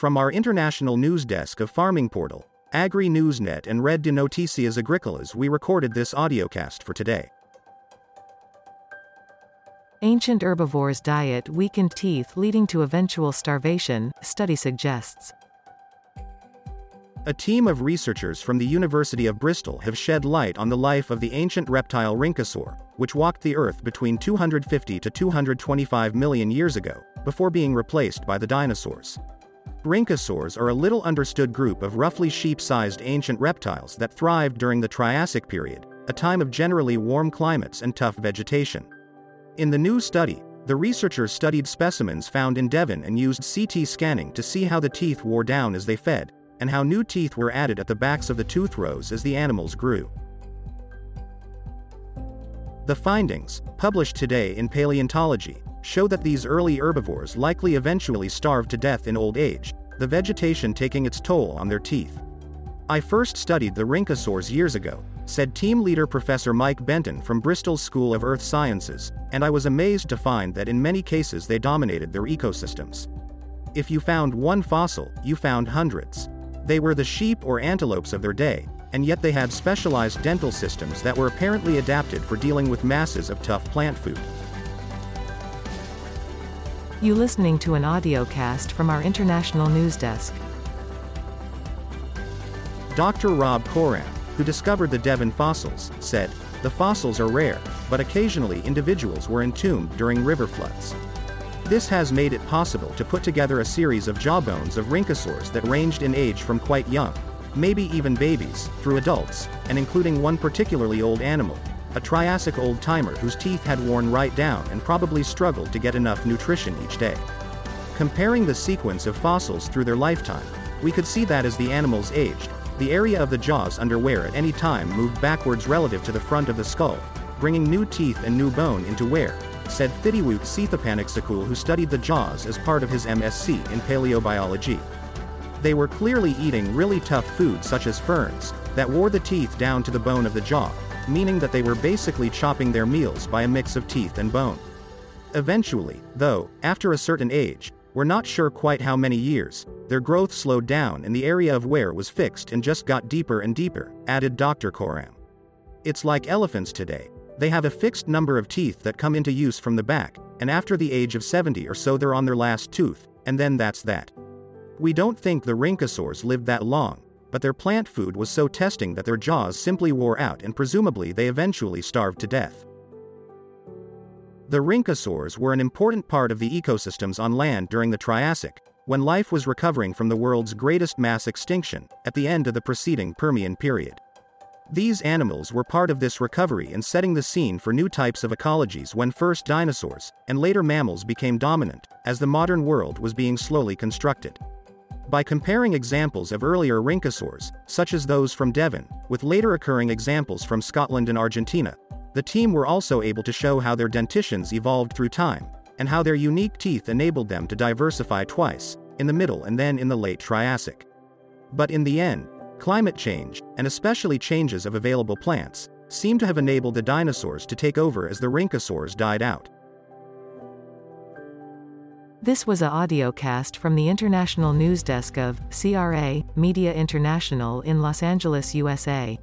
From our international news desk of Farming Portal, Agri Newsnet and Red de Noticias Agricolas, we recorded this audiocast for today. Ancient herbivores' diet weakened teeth leading to eventual starvation, study suggests. A team of researchers from the University of Bristol have shed light on the life of the ancient reptile Rhynchosaur, which walked the Earth between 250 to 225 million years ago, before being replaced by the dinosaurs. Rhynchosaurs are a little understood group of roughly sheep-sized ancient reptiles that thrived during the Triassic period, a time of generally warm climates and tough vegetation. In the new study, the researchers studied specimens found in Devon and used CT scanning to see how the teeth wore down as they fed, and how new teeth were added at the backs of the tooth rows as the animals grew. The findings, published today in Paleontology, show that these early herbivores likely eventually starved to death in old age, the vegetation taking its toll on their teeth. I first studied the rhynchosaurs years ago, said team leader Professor Mike Benton from Bristol's School of Earth Sciences, and I was amazed to find that in many cases they dominated their ecosystems. If you found one fossil, you found hundreds. They were the sheep or antelopes of their day, and yet they had specialized dental systems that were apparently adapted for dealing with masses of tough plant food. You listening to an audio cast from our international news desk. Dr. Rob Coram, who discovered the Devon fossils, said, The fossils are rare, but occasionally individuals were entombed during river floods. This has made it possible to put together a series of jawbones of rhynchosaurs that ranged in age from quite young, maybe even babies, through adults, and including one particularly old animal, a Triassic old-timer whose teeth had worn right down and probably struggled to get enough nutrition each day. Comparing the sequence of fossils through their lifetime, we could see that as the animals aged, the area of the jaws under wear at any time moved backwards relative to the front of the skull, bringing new teeth and new bone into wear, said Thitiwoot Sethapanichsakul who studied the jaws as part of his MSc in paleobiology. They were clearly eating really tough food such as ferns, that wore the teeth down to the bone of the jaw, meaning that they were basically chopping their meals by a mix of teeth and bone. Eventually, though, after a certain age, we're not sure quite how many years, their growth slowed down and the area of wear was fixed and just got deeper and deeper, added Dr. Coram. It's like elephants today. They have a fixed number of teeth that come into use from the back, and after the age of 70 or so they're on their last tooth, and then that's that. We don't think the rhynchosaurs lived that long, but their plant food was so testing that their jaws simply wore out and presumably they eventually starved to death. The rhynchosaurs were an important part of the ecosystems on land during the Triassic, when life was recovering from the world's greatest mass extinction, at the end of the preceding Permian period. These animals were part of this recovery and setting the scene for new types of ecologies when first dinosaurs, and later mammals became dominant, as the modern world was being slowly constructed. By comparing examples of earlier rhynchosaurs, such as those from Devon, with later occurring examples from Scotland and Argentina, the team were also able to show how their dentitions evolved through time, and how their unique teeth enabled them to diversify twice, in the middle and then in the late Triassic. But in the end, climate change, and especially changes of available plants, seem to have enabled the dinosaurs to take over as the rhynchosaurs died out. This was a audio cast from the international news desk of CRA Media International in Los Angeles, USA.